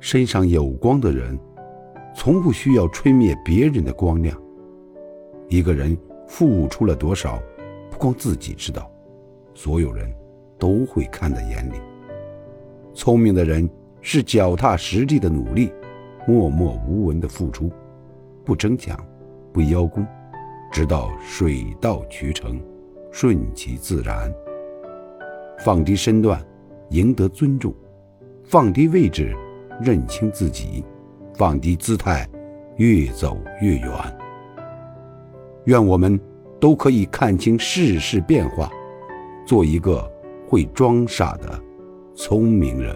身上有光的人，从不需要吹灭别人的光亮。一个人付出了多少，不光自己知道，所有人都会看在眼里。聪明的人是脚踏实地的努力，默默无闻的付出，不争抢，不邀功，直到水到渠成，顺其自然。放低身段，赢得尊重；放低位置，认清自己；放低姿态，越走越远。愿我们都可以看清世事变化，做一个会装傻的聪明人。